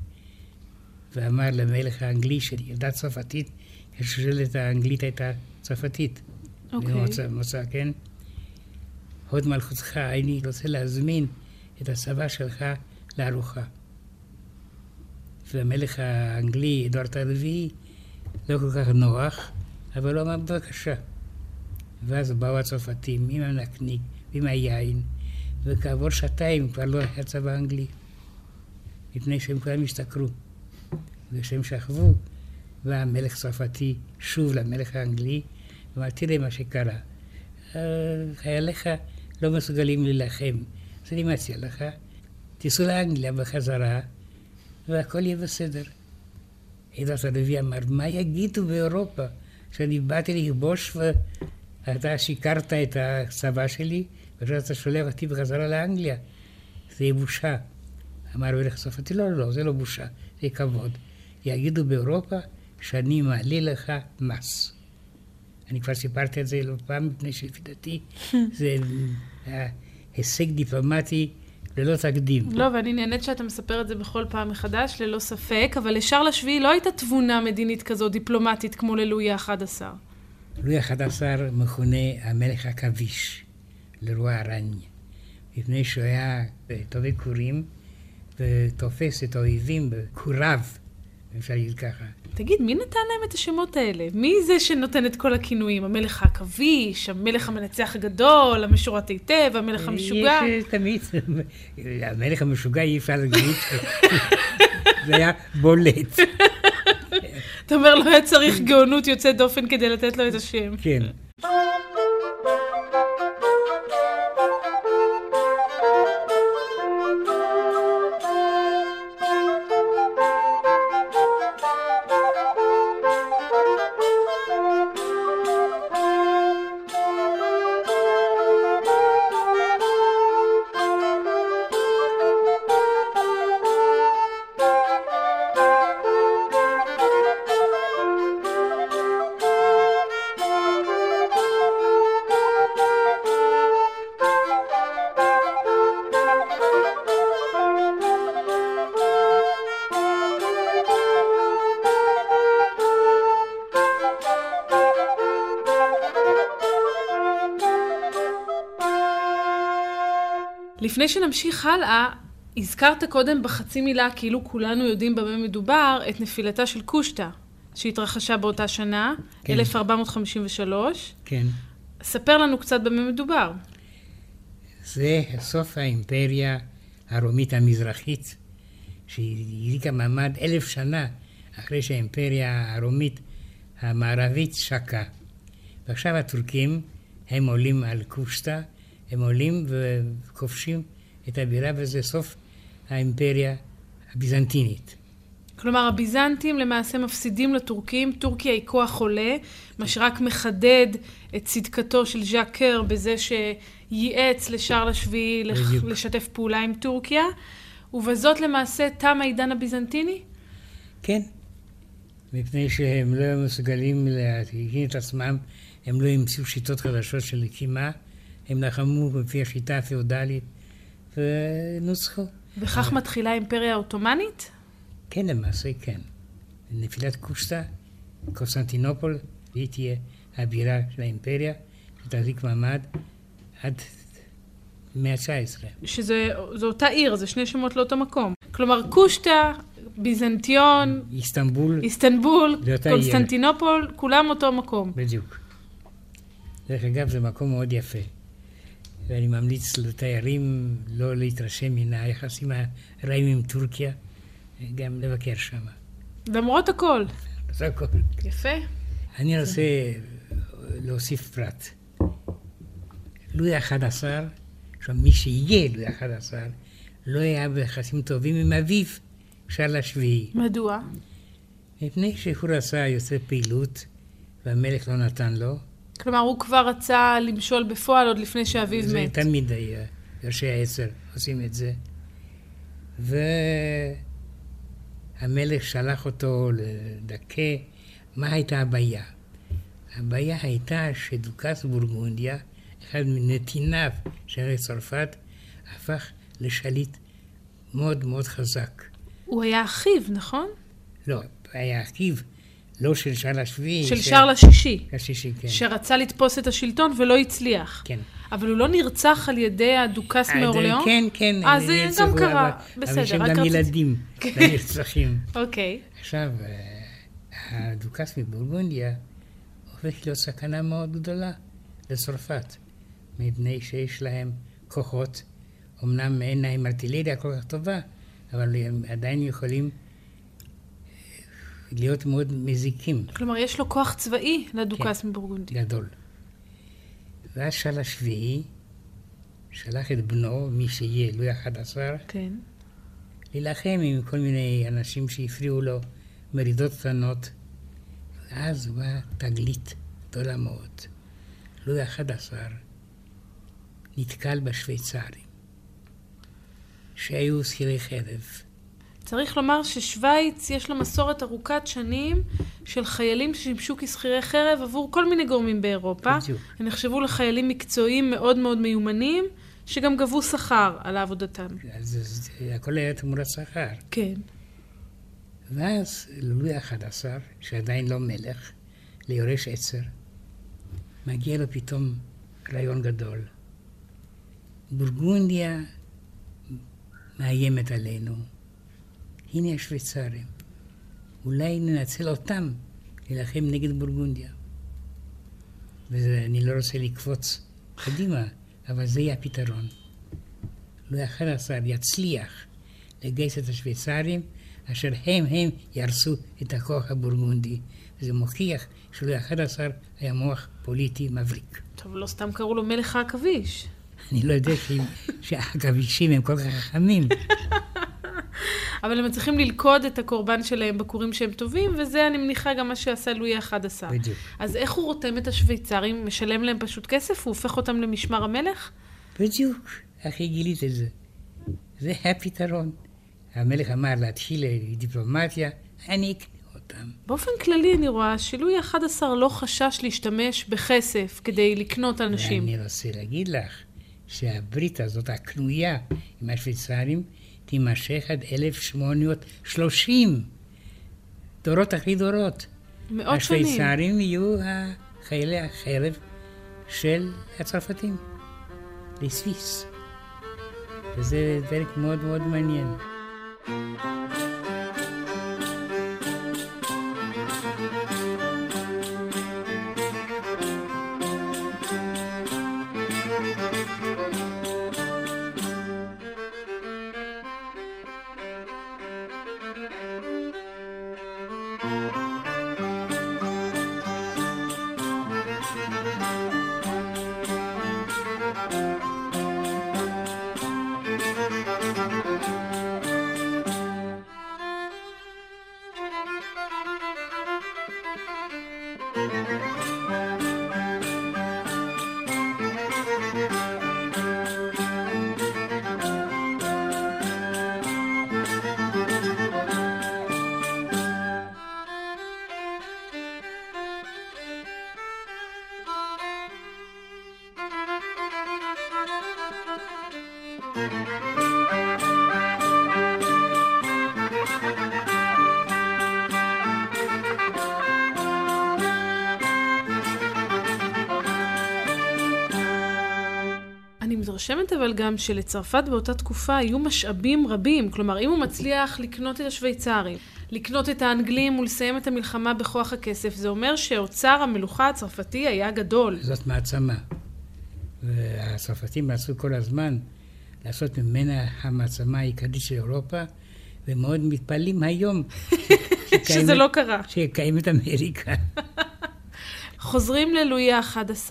ואמר למלך האנגלי שידע צרפתית, השושלת האנגלית הייתה צרפתית. אוקיי. ממוצא, מוצא, כן? הוד מלכותך, אני רוצה להזמין את הצבא שלך לארוחה. והמלך האנגלי, אדוארד הרביעי, לא כל כך נוח, אבל הוא אמר, בבקשה. ואז באו הצרפתים עם הנקניק ועם היין, וכעבור שעתיים כבר לא היה צבא אנגלי, מפני שהם כולם השתכרו. וכשהם שכבו, בא המלך צרפתי שוב למלך האנגלי, ואמר, תראה מה שקרה. חייליך לא מסוגלים להילחם, אז אני מציע לך, תיסעו לאנגליה בחזרה, והכל יהיה בסדר. עדת הרביעי אמר, מה יגידו באירופה שאני באתי לכבוש ואתה שיקרת את הצבא שלי, ועכשיו אתה שולח אותי בחזרה לאנגליה? זה יהיה בושה. אמר המלך הצרפתי, לא, לא, זה לא בושה, זה כבוד. יגידו באירופה שאני מעלה לך מס. אני כבר סיפרתי את זה לא פעם, מפני שלפי דעתי [LAUGHS] זה הישג דיפלומטי ללא תקדים. לא, ואני נהנית שאתה מספר את זה בכל פעם מחדש, ללא ספק, אבל לשארל השביעי לא הייתה תבונה מדינית כזו דיפלומטית כמו ללואי ה-11. לואי ה-11 מכונה המלך הכביש, לרוע הרניה, מפני שהוא היה טובי כורים ותופס את האויבים בכוריו אפשר להגיד ככה. תגיד, מי נתן להם את השמות האלה? מי זה שנותן את כל הכינויים? המלך העכביש, המלך המנצח הגדול, המשורת היטב, המלך המשוגע? יש תמיד, המלך המשוגע אי אפשר להגיד, זה היה בולט. אתה אומר, לא היה צריך גאונות יוצאת דופן כדי לתת לו את השם. כן. לפני שנמשיך הלאה, הזכרת קודם בחצי מילה, כאילו כולנו יודעים במה מדובר, את נפילתה של קושטא, שהתרחשה באותה שנה, כן. 1453. כן. ספר לנו קצת במה מדובר. זה סוף האימפריה הרומית המזרחית, שהחזיקה מעמד אלף שנה אחרי שהאימפריה הרומית המערבית שקעה. ועכשיו הטורקים, הם עולים על קושטא, הם עולים וכובשים את הבירה, וזה סוף האימפריה הביזנטינית. כלומר, הביזנטים למעשה מפסידים לטורקים, טורקיה היא כוח עולה, מה שרק מחדד את צדקתו של ז'אק קר בזה שייעץ לשארל השביעי לח-. לשתף פעולה עם טורקיה, ובזאת למעשה תם העידן הביזנטיני? כן, מפני שהם לא מסוגלים להקים את עצמם, הם לא המציאו שיטות חדשות של לחימה, הם לחמו לפי השיטה הפיאודלית ונוצחו. וכך מתחילה האימפריה העות'מאנית? כן, למעשה כן. נפילת קושטא, קונסטנטינופול, היא תהיה הבירה של האימפריה, שתחזיק מעמד עד המאה ה-19. שזו אותה עיר, זה שני שמות לאותו מקום. כלומר, קושטא, ביזנטיון, איסטנבול, איסטנבול, אותה עיר. קונסטנטינופול, כולם אותו מקום. בדיוק. דרך אגב, זה מקום מאוד יפה. ואני ממליץ לתיירים לא להתרשם מן היחסים הרעים עם טורקיה, גם לבקר שם. למרות הכל. זה הכל. יפה. אני רוצה להוסיף פרט. לואי ה-11, עכשיו מי שיהיה לואי ה-11, לא היה ביחסים טובים עם אביו, שארל השביעי. מדוע? מפני שהוא רצה יוצא פעילות, והמלך לא נתן לו. כלומר, הוא כבר רצה למשול בפועל עוד לפני שאביו זה מת. תמיד היה, ראשי העצר עושים את זה. והמלך שלח אותו לדכא. מה הייתה הבעיה? הבעיה הייתה שדוכס בורגונדיה, אחד מנתיניו של צרפת, הפך לשליט מאוד מאוד חזק. הוא היה אחיו, נכון? לא, היה אחיו, לא של שארל השביעי. של שארל השישי, השישי, כן. שרצה לתפוס את השלטון ולא הצליח. כן. אבל הוא לא נרצח על ידי הדוכס אה, מאורליאון? כן, כן. אה, זה גם קרה. אבל- בסדר, אבל יש רק גם ילדים [LAUGHS] לנרצחים. אוקיי. עכשיו, אה, הדוכס מבורגונדיה הופך להיות סכנה מאוד גדולה לצרפת, מפני שיש להם כוחות, אמנם אין להם ארטילריה כל כך טובה, אבל הם עדיין יכולים להיות מאוד מזיקים. כלומר, יש לו כוח צבאי לדוכס מבורגונדיה. גדול. ואז שאל השביעי שלח את בנו, מי שיהיה, לואי ה-11, כן. להילחם עם כל מיני אנשים שהפריעו לו, מרידות קטנות. ואז באה תגלית גדולה מאוד. לואי ה-11 נתקל בשוויצרים, שהיו שכירי חרב. צריך לומר ששוויץ יש לה מסורת ארוכת שנים של חיילים ששימשו כשכירי חרב עבור כל מיני גורמים באירופה. בדיוק. הם נחשבו לחיילים מקצועיים מאוד מאוד מיומנים, שגם גבו שכר על עבודתם. אז זה, זה, הכל היה תמורת שכר. כן. ואז לואי ה-11, שעדיין לא מלך, ליורש עצר, מגיע לו פתאום רעיון גדול. בורגונדיה מאיימת עלינו. הנה השוויצרים. אולי ננצל אותם להילחם נגד בורגונדיה. ואני לא רוצה לקפוץ קדימה, אבל זה יהיה הפתרון. לואי ה-11 יצליח לגייס את השוויצרים, אשר הם הם יהרסו את הכוח הבורגונדי. וזה מוכיח שלואי ה-11 היה מוח פוליטי מבריק. טוב, לא סתם קראו לו מלך העכביש. אני לא יודע [LAUGHS] שהעכבישים הם כל כך חכמים. אבל הם מצליחים ללכוד את הקורבן שלהם בכורים שהם טובים, וזה, אני מניחה, גם מה שעשה לואי ה-11. בדיוק. אז איך הוא רותם את השוויצרים? משלם להם פשוט כסף? הוא הופך אותם למשמר המלך? בדיוק, אחי גילית את זה. זה הפתרון. המלך אמר להתחיל דיפלומטיה, אני אקנה אותם. באופן כללי אני רואה שלואי ה-11 לא חשש להשתמש בכסף כדי לקנות אנשים. ואני רוצה להגיד לך שהברית הזאת, הקנויה עם השוויצרים, תימשך עד 1830. דורות אחרי דורות. מאות שנים. השוויצרים יהיו חיילי החרב של הצרפתים, לסוויס. וזה פרק מאוד מאוד מעניין. אני מתרשמת אבל גם שלצרפת באותה תקופה היו משאבים רבים. כלומר, אם הוא מצליח לקנות את השוויצרים, לקנות את האנגלים ולסיים את המלחמה בכוח הכסף, זה אומר שאוצר המלוכה הצרפתי היה גדול. זאת מעצמה. והצרפתים רצו כל הזמן לעשות ממנה המעצמה העיקרית של אירופה, ומאוד מתפלאים היום [LAUGHS] שזה לא קרה. שקיימת אמריקה. [LAUGHS] חוזרים ללואי ה-11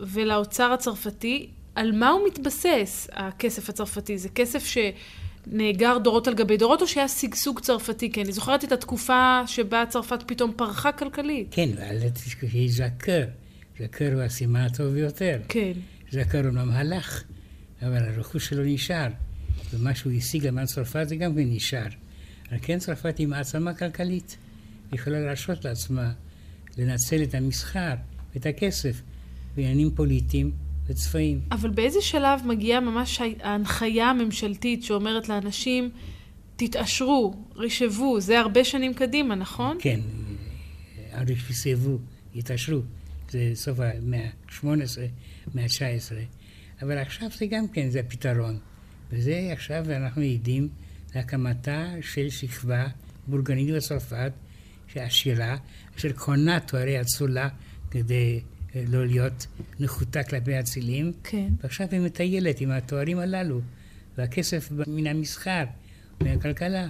ולאוצר הצרפתי. על מה הוא מתבסס, הכסף הצרפתי? זה כסף שנאגר דורות על גבי דורות, או שהיה שגשוג צרפתי? כי אני זוכרת את התקופה שבה צרפת פתאום פרחה כלכלית. כן, אל תשכחי ז'קר. ז'קר הוא הסימן הטוב ביותר. כן. ז'קר אומנם הלך, אבל הרכוש שלו נשאר. ומה שהוא השיג למען צרפת זה גם כן נשאר. אבל כן צרפת היא מעצמה כלכלית. היא יכולה להרשות לעצמה לנצל את המסחר ואת הכסף בעניינים פוליטיים וצבאיים. אבל באיזה שלב מגיעה ממש ההנחיה הממשלתית שאומרת לאנשים, תתעשרו, רשבו, זה הרבה שנים קדימה, נכון? כן, הרשבו, יתעשרו. זה סוף המאה ה-18, מאה ה-19. אבל עכשיו זה גם כן, זה הפתרון. וזה עכשיו אנחנו עדים להקמתה של שכבה בורגנית בצרפת, שעשירה, אשר קונה תוארי אצולה כדי לא להיות נחותה כלפי האצילים. כן. ועכשיו היא מטיילת עם התוארים הללו, והכסף מן המסחר, מהכלכלה.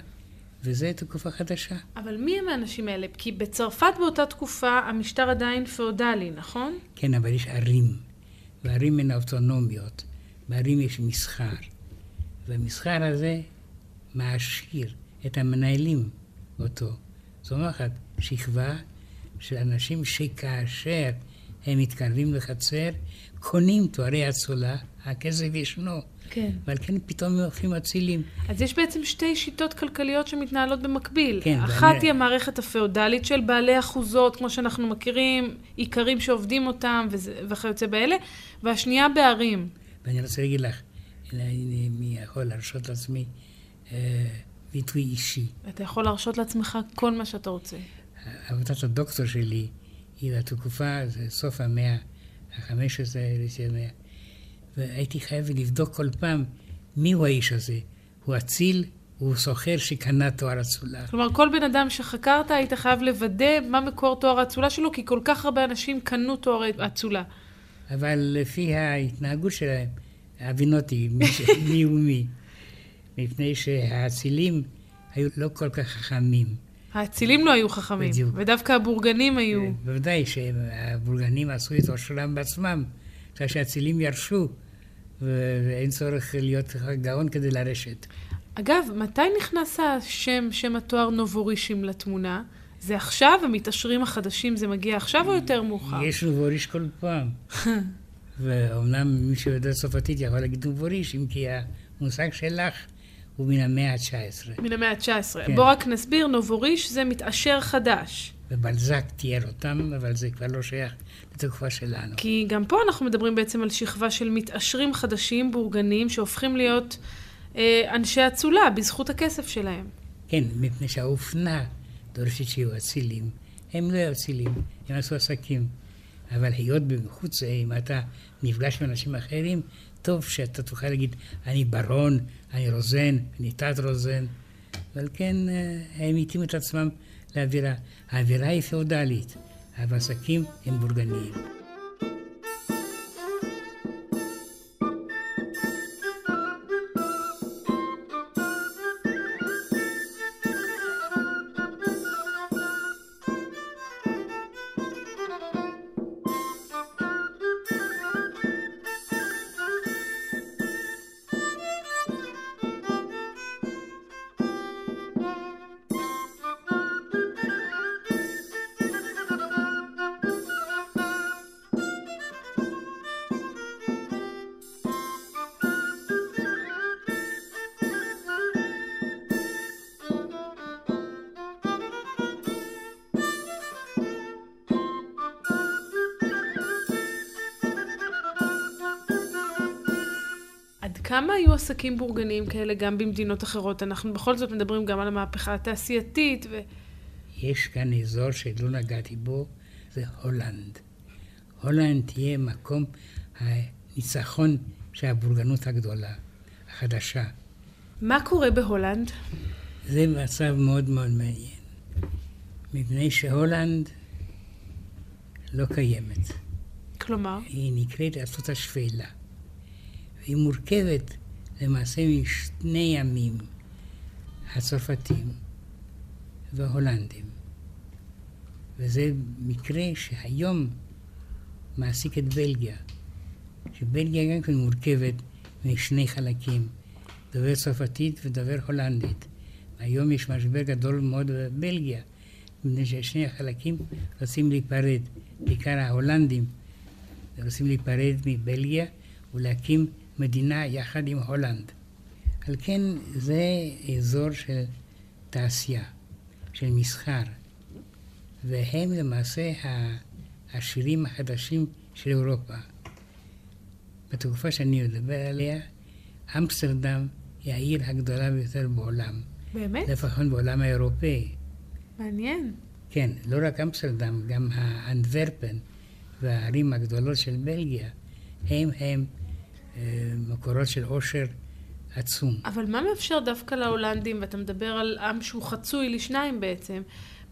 וזו תקופה חדשה. אבל מי הם האנשים האלה? כי בצרפת באותה תקופה המשטר עדיין פאודלי, נכון? כן, אבל יש ערים, וערים הן אוטונומיות, בערים יש מסחר, והמסחר הזה מעשיר את המנהלים אותו. זאת אומרת, שכבה של אנשים שכאשר הם מתקרבים לחצר, קונים תוארי אצולה, הכסף ישנו. כן. ועל כן פתאום הם הופכים אצילים. אז יש בעצם שתי שיטות כלכליות שמתנהלות במקביל. כן, אחת ואני- היא המערכת הפאודלית של בעלי אחוזות, כמו שאנחנו מכירים, איכרים שעובדים אותם וזה- וכיוצא באלה, והשנייה בערים. ואני רוצה להגיד לך, מי יכול להרשות לעצמי אה, ביטוי אישי. אתה יכול להרשות לעצמך כל מה שאתה רוצה. עבודת הדוקטור שלי היא לתקופה, זה סוף המאה ה-15, ראשי המאה. והייתי חייב לבדוק כל פעם מיהו האיש הזה. הוא אציל הוא סוחר שקנה תואר אצולה. כלומר, כל בן אדם שחקרת, היית חייב לוודא מה מקור תואר האצולה שלו, כי כל כך הרבה אנשים קנו תואר אצולה. אבל לפי ההתנהגות שלהם, הבינותי מי [LAUGHS] מי הוא מי. מפני שהאצילים היו לא כל כך חכמים. האצילים לא היו חכמים, בדיוק. ודווקא הבורגנים היו. בוודאי שהבורגנים עשו את עושרם בעצמם, עכשיו שהאצילים ירשו, ואין צורך להיות גאון כדי לרשת. אגב, מתי נכנס השם, שם התואר נובורישים לתמונה? זה עכשיו, המתעשרים החדשים, זה מגיע עכשיו או יותר מאוחר? יש נובוריש כל פעם. [LAUGHS] ואומנם מי שיודע צרפתית יכול להגיד נובוריש, אם כי המושג שלך הוא מן המאה ה-19. מן המאה ה-19. כן. בוא רק נסביר, נובוריש זה מתעשר חדש. ובלזק תיאר אותם, אבל זה כבר לא שייך לתקופה שלנו. כי גם פה אנחנו מדברים בעצם על שכבה של מתעשרים חדשים, בורגנים, שהופכים להיות אה, אנשי אצולה בזכות הכסף שלהם. כן, מפני שהאופנה דורשת שיהיו אצילים. הם לא היו אצילים, הם עשו עסקים. אבל היות בחוץ, אם אתה נפגש עם אנשים אחרים, טוב שאתה תוכל להגיד, אני ברון, אני רוזן, אני תת רוזן. ועל כן אה, הם התאימו את עצמם לאווירה. האווירה היא פאודלית, אבל העסקים הם בורגניים. עסקים בורגניים כאלה גם במדינות אחרות? אנחנו בכל זאת מדברים גם על המהפכה התעשייתית, ו... יש כאן אזור שלא נגעתי בו, זה הולנד. הולנד תהיה מקום הניצחון של הבורגנות הגדולה, החדשה. מה קורה בהולנד? זה מצב מאוד מאוד מעניין. מפני שהולנד לא קיימת. כלומר, היא נקראת ארצות השפלה. והיא מורכבת למעשה משני עמים, הצרפתים וההולנדים. וזה מקרה שהיום מעסיק את בלגיה, שבלגיה גם כן מורכבת משני חלקים, דובר צרפתית ודובר הולנדית. היום יש משבר גדול מאוד בבלגיה, מפני ששני החלקים רוצים להיפרד, בעיקר ההולנדים רוצים להיפרד מבלגיה ולהקים מדינה יחד עם הולנד. על כן זה אזור של תעשייה, של מסחר, והם למעשה העשירים החדשים של אירופה. בתקופה שאני מדבר עליה, אמסטרדם היא העיר הגדולה ביותר בעולם, באמת? לפחות בעולם האירופאי. מעניין. כן, לא רק אמסטרדם, גם האנדוורפן והערים הגדולות של בלגיה, הם הם מקורות של עושר עצום. אבל מה מאפשר דווקא להולנדים, ואתה מדבר על עם שהוא חצוי לשניים בעצם,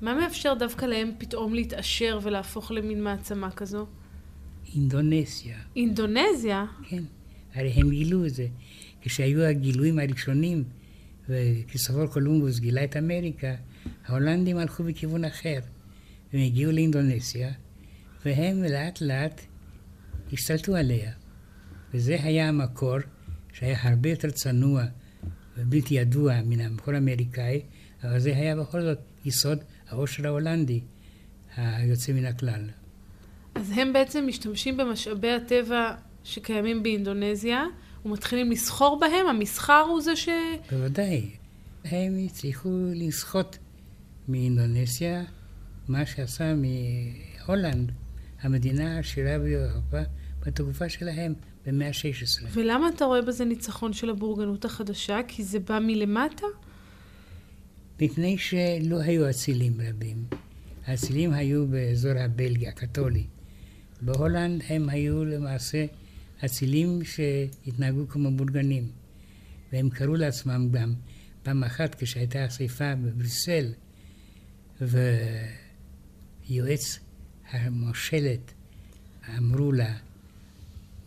מה מאפשר דווקא להם פתאום להתעשר ולהפוך למין מעצמה כזו? אינדונסיה, אינדונזיה? כן, הרי הם גילו את זה. כשהיו הגילויים הראשונים, וכריסטופור קולומבוס גילה את אמריקה, ההולנדים הלכו בכיוון אחר. הם הגיעו לאינדונסיה, והם לאט לאט השתלטו עליה. וזה היה המקור שהיה הרבה יותר צנוע ובלתי ידוע מן המקור האמריקאי, אבל זה היה בכל זאת יסוד העושר ההולנדי היוצא מן הכלל. אז הם בעצם משתמשים במשאבי הטבע שקיימים באינדונזיה, ומתחילים לסחור בהם, המסחר הוא זה ש... בוודאי. הם הצליחו לסחוט מאינדונסיה מה שעשה מהולנד, המדינה העשירה באירופה בתקופה שלהם, במאה ה-16. ולמה אתה רואה בזה ניצחון של הבורגנות החדשה? כי זה בא מלמטה? מפני שלא היו אצילים רבים. האצילים היו באזור הבלגיה, הקתולי. בהולנד הם היו למעשה אצילים שהתנהגו כמו בורגנים, והם קראו לעצמם גם פעם אחת כשהייתה אספה בבריסל, ויועץ המושלת אמרו לה,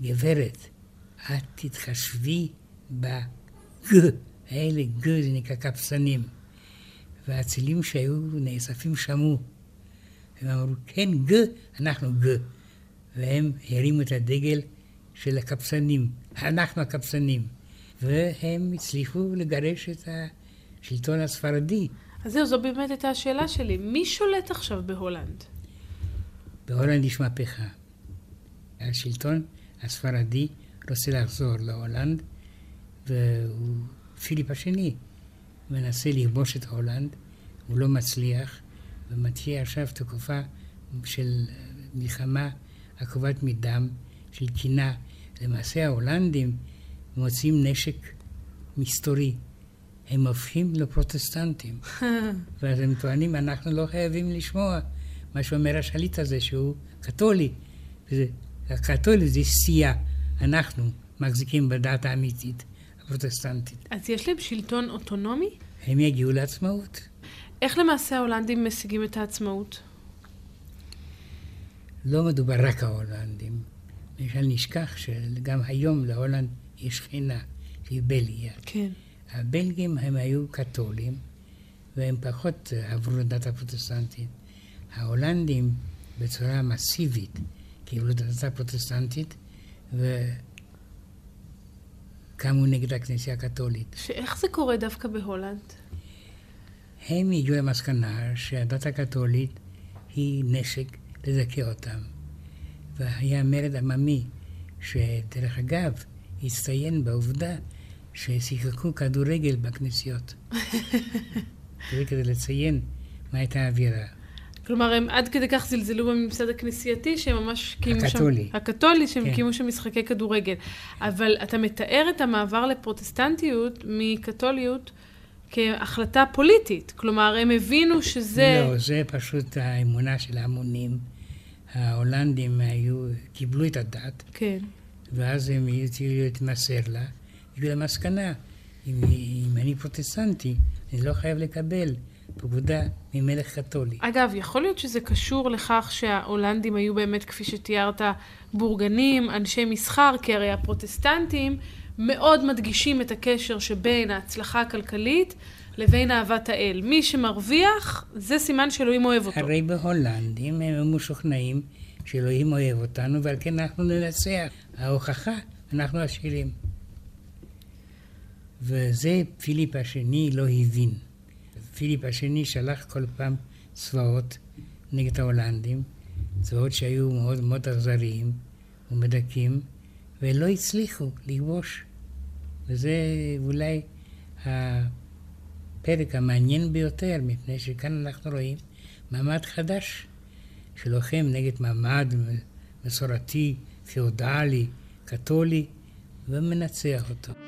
גברת, את תתחשבי בג, האלה ג' זה נקרא קפסנים. והאצילים שהיו נאספים שמעו. הם אמרו, כן, ג', אנחנו ג'. והם הרימו את הדגל של הקבצנים, אנחנו הקבצנים. והם הצליחו לגרש את השלטון הספרדי. אז זהו, זו באמת הייתה השאלה שלי. מי שולט עכשיו בהולנד? בהולנד יש מהפכה. השלטון הספרדי רוצה לחזור להולנד, והוא, פיליפ השני, מנסה לכבוש את הולנד, הוא לא מצליח, ומתחיל עכשיו תקופה של מלחמה עקובת מדם, של קינה. למעשה ההולנדים מוצאים נשק מסתורי. הם הופכים לפרוטסטנטים. ואז הם טוענים, אנחנו לא חייבים לשמוע מה שאומר השליט הזה, שהוא קתולי. וזה, הקתולי זה סייע. אנחנו מחזיקים בדת האמיתית, הפרוטסטנטית. אז יש להם שלטון אוטונומי? הם יגיעו לעצמאות. איך למעשה ההולנדים משיגים את העצמאות? לא מדובר רק ההולנדים. למשל נשכח שגם היום להולנד יש שכנה, שהיא בלגיה. כן. הבלגים הם היו קתולים, והם פחות עברו לדת הפרוטסטנטית. ההולנדים בצורה מסיבית קיבלו את הדת הפרוטסטנטית, וקמו נגד הכנסייה הקתולית. שאיך זה קורה דווקא בהולנד? הם הגיעו למסקנה שהדת הקתולית היא נשק לדכא אותם. והיה מרד עממי, שדרך אגב, הצטיין בעובדה ששיחקו כדורגל בכנסיות. [LAUGHS] זה כדי לציין מה הייתה האווירה. כלומר, הם עד כדי כך זלזלו בממסד הכנסייתי, שהם ממש קיימו שם... הקתולי. הקתולי, שהם כן. קיימו שם משחקי כדורגל. אבל אתה מתאר את המעבר לפרוטסטנטיות מקתוליות כהחלטה פוליטית. כלומר, הם הבינו שזה... לא, זה פשוט האמונה של ההמונים. ההולנדים היו, קיבלו את הדת, כן. ואז הם התחילו להתמסר לה, הגיעו למסקנה, אם, אם אני פרוטסטנטי, אני לא חייב לקבל פקודה ממלך קתולי. אגב, יכול להיות שזה קשור לכך שההולנדים היו באמת, כפי שתיארת, בורגנים, אנשי מסחר, כי הרי הפרוטסטנטים מאוד מדגישים את הקשר שבין ההצלחה הכלכלית לבין אהבת האל. מי שמרוויח, זה סימן שאלוהים אוהב אותו. הרי בהולנדים הם משוכנעים שאלוהים אוהב אותנו, ועל כן אנחנו ננצח. ההוכחה, אנחנו עשירים. וזה פיליפ השני לא הבין. פיליפ השני שלח כל פעם צבאות נגד ההולנדים, צבאות שהיו מאוד מאוד אכזריים ומדכאים, ולא הצליחו לכבוש. וזה אולי הפרק המעניין ביותר, מפני שכאן אנחנו רואים מעמד חדש שלוחם נגד מעמד מסורתי, פיאודלי, קתולי, ומנצח אותו.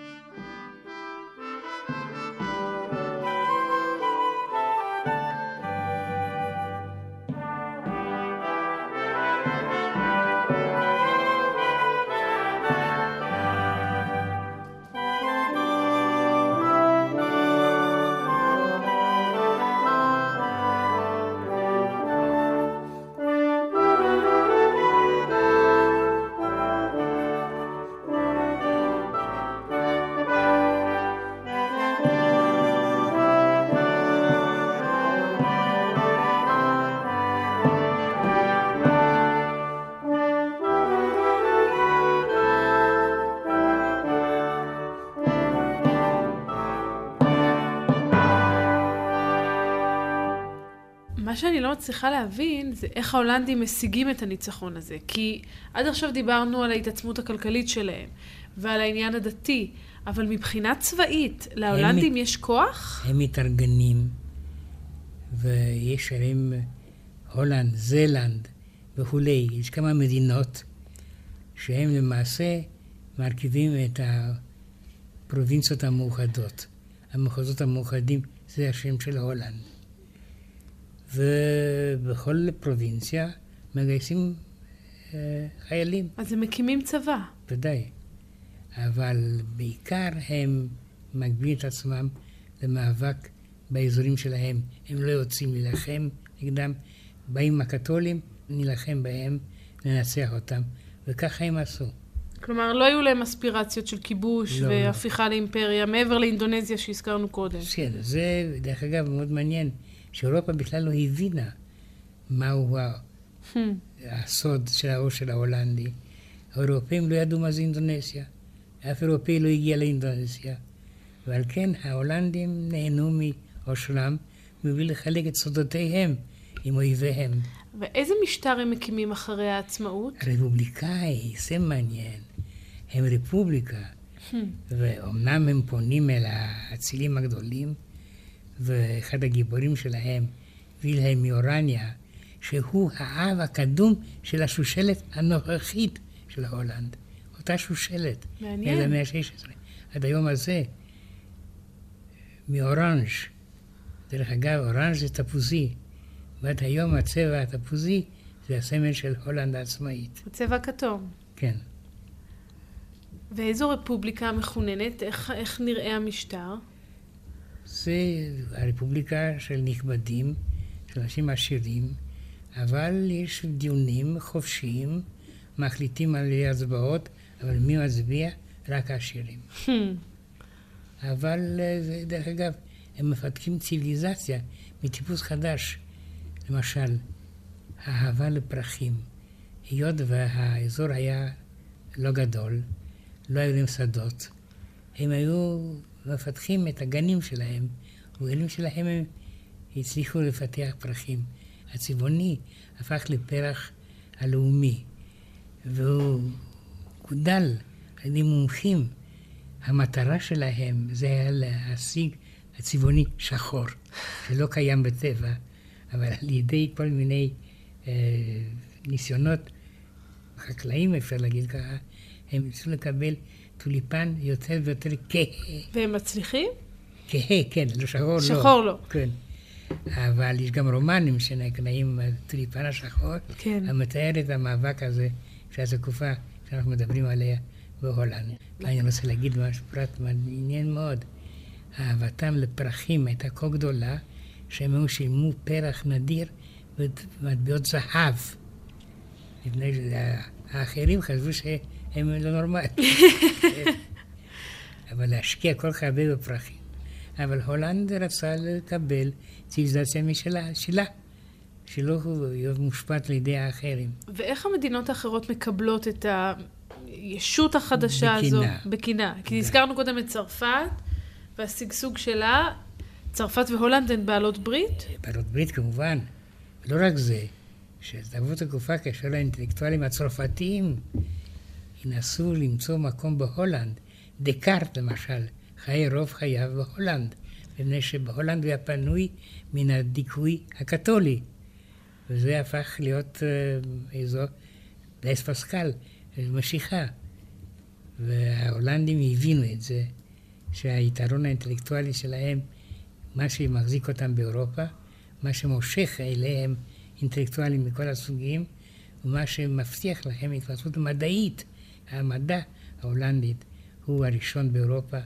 לא מצליחה להבין זה איך ההולנדים משיגים את הניצחון הזה. כי עד עכשיו דיברנו על ההתעצמות הכלכלית שלהם ועל העניין הדתי, אבל מבחינה צבאית, להולנדים יש כוח? הם מתארגנים, ויש ערים הולנד, זלנד וכולי, יש כמה מדינות שהם למעשה מרכיבים את הפרובינציות המאוחדות. המחוזות המאוחדים זה השם של הולנד. ובכל פרובינציה מגייסים אה, חיילים, אז הם מקימים צבא. ודאי. אבל בעיקר הם מגביהים את עצמם למאבק באזורים שלהם. הם לא יוצאים להילחם נגדם, באים הקתולים, נילחם בהם, ננצח אותם, וככה הם עשו. כלומר, לא היו להם אספירציות של כיבוש לא, לא. והפיכה לאימפריה, מעבר לאינדונזיה שהזכרנו קודם. בסדר, זה דרך אגב מאוד מעניין, שאירופה בכלל לא הבינה מהו Hmm. הסוד של האור של ההולנדי. האירופאים לא ידעו מה זה אינדונזיה. אף אירופאי לא הגיע לאינדונזיה. ועל כן ההולנדים נהנו מעושרם מבלי לחלק את סודותיהם עם אויביהם. ואיזה משטר הם מקימים אחרי העצמאות? הרפובליקאי, זה מעניין. הם רפובליקה, ואומנם הם פונים אל האצילים הגדולים, ואחד הגיבורים שלהם, וילהלם מאורניה, שהוא האב הקדום של השושלת הנוכחית של הולנד. אותה שושלת. מעניין. המאה ה-16. עד היום הזה, מאורנג'. דרך אגב, אורנג' זה תפוזי. ועד היום הצבע התפוזי זה הסמל של הולנד העצמאית. הצבע הכתום. כן. ואיזו רפובליקה מכוננת? איך, איך נראה המשטר? זה הרפובליקה של נכבדים, של אנשים עשירים, אבל יש דיונים חופשיים, מחליטים על הצבעות, אבל מי מצביע? רק העשירים. Hmm. אבל אה, דרך אגב, הם מפתחים ציוויליזציה מטיפוס חדש. למשל, האהבה לפרחים. היות והאזור היה לא גדול, לא היו להם שדות, הם היו מפתחים את הגנים שלהם, ובגנים שלהם הם הצליחו לפתח פרחים. הצבעוני הפך לפרח הלאומי, והוא גודל על ידי מומחים. המטרה שלהם זה היה להשיג הצבעוני שחור, שלא קיים בטבע, אבל על ידי כל מיני אה, ניסיונות חקלאים, אפשר להגיד ככה, הם ניסו לקבל טוליפן יותר ויותר כהה. והם מצליחים? כהה, כן, לא שחור, לא. שחור לא. כן. אבל יש גם רומנים שנקראים הטוליפן השחור, כן. המתאר את המאבק הזה של התקופה שאנחנו מדברים עליה בהולנד. אני רוצה להגיד משהו פרט מעניין מאוד. אהבתם לפרחים הייתה כה גדולה, שהם היו שילמו פרח נדיר במטבעות זהב. מפני שהאחרים חשבו שהם לא נורמליים. [LAUGHS] אבל להשקיע כל כך הרבה בפרחים. אבל הולנד רצה לקבל ציוויליזציה משלה, שלה, שלא מושפעת לידי האחרים. ואיך המדינות האחרות מקבלות את הישות החדשה הזו? בקינה. בקינה. כי הזכרנו קודם את צרפת, והשגשוג שלה, צרפת והולנד הן בעלות ברית? בעלות ברית כמובן. לא רק זה, שתבוא תקופה כאשר האינטלקטואלים הצרפתיים ינסו למצוא מקום בהולנד. דקארט למשל, חי רוב חייו בהולנד, מפני שבהולנד הוא היה פנוי מן הדיכוי הקתולי. וזה הפך להיות אה, אזור דייס פסקל, משיכה. וההולנדים הבינו את זה, שהיתרון האינטלקטואלי שלהם, מה שמחזיק אותם באירופה, מה שמושך אליהם אינטלקטואלים מכל הסוגים, ומה שמבטיח לכם התפתחות מדעית. המדע ההולנדית הוא הראשון באירופה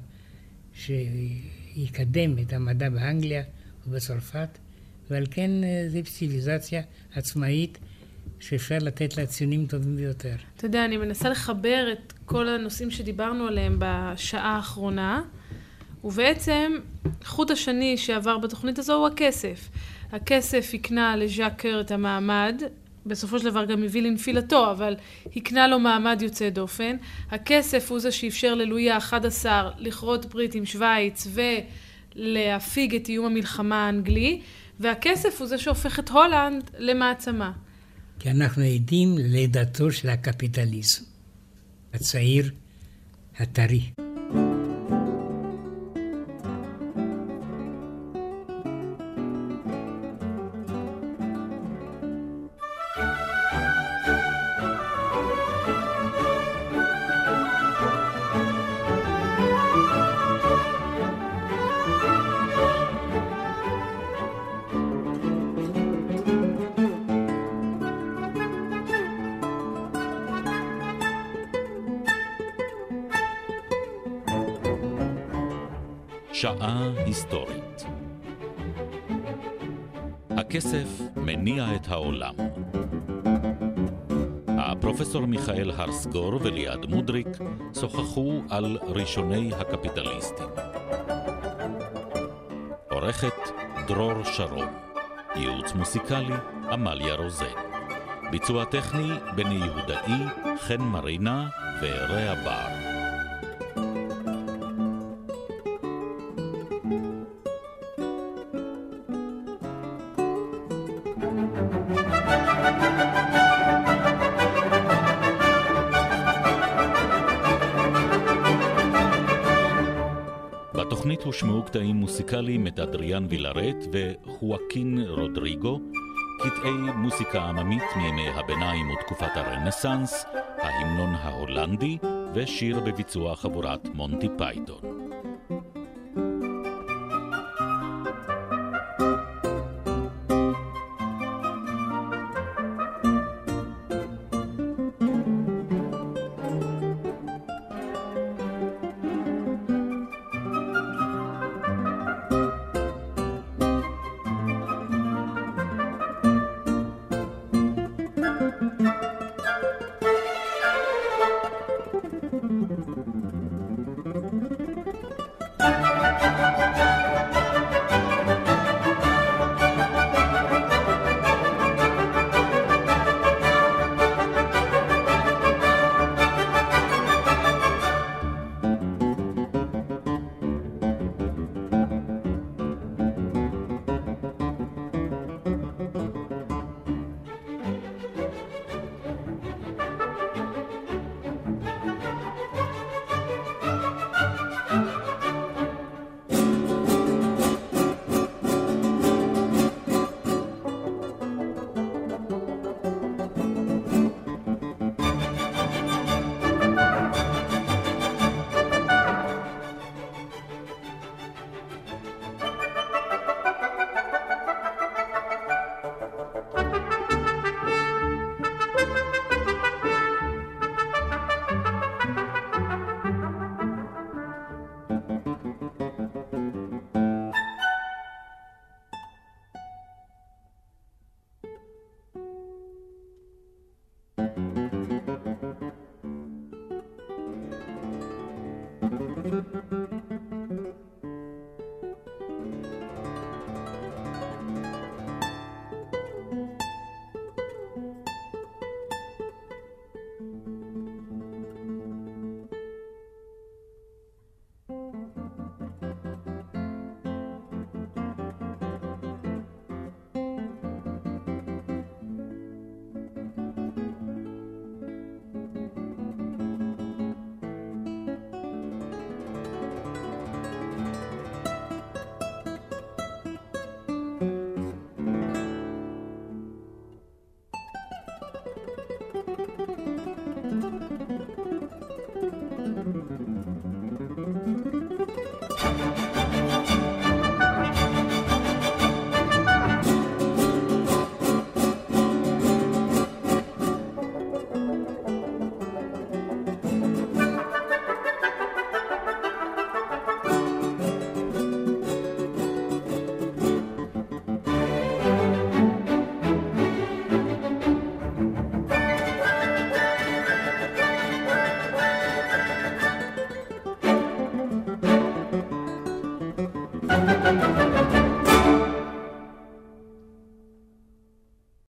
שיקדם את המדע באנגליה ובצרפת, ועל כן אה, זו ציוויליזציה עצמאית שאפשר לתת לה ציונים טובים ביותר. אתה יודע, אני מנסה לחבר את כל הנושאים שדיברנו עליהם בשעה האחרונה, ובעצם חוט השני שעבר בתוכנית הזו הוא הכסף. הכסף הקנה לז'אק קר את המעמד, בסופו של דבר גם הביא לנפילתו, אבל הקנה לו מעמד יוצא דופן. הכסף הוא זה שאפשר ללואי ה-11 לכרות ברית עם שווייץ ולהפיג את איום המלחמה האנגלי, והכסף הוא זה שהופך את הולנד למעצמה. כי אנחנו עדים ללידתו של הקפיטליזם, הצעיר, הטרי. מיכאל הרסגור וליעד מודריק שוחחו על ראשוני הקפיטליסטים. עורכת דרור שרון, ייעוץ מוסיקלי עמליה רוזן. ביצוע טכני בני יהודאי, חן מרינה ורע בר. בתוכנית הושמעו קטעים מוסיקליים מאת אדריאן וילרט וחואקין רודריגו, קטעי מוסיקה עממית מימי הביניים ותקופת הרנסאנס, ההמנון ההולנדי ושיר בביצוע חבורת מונטי פייתון.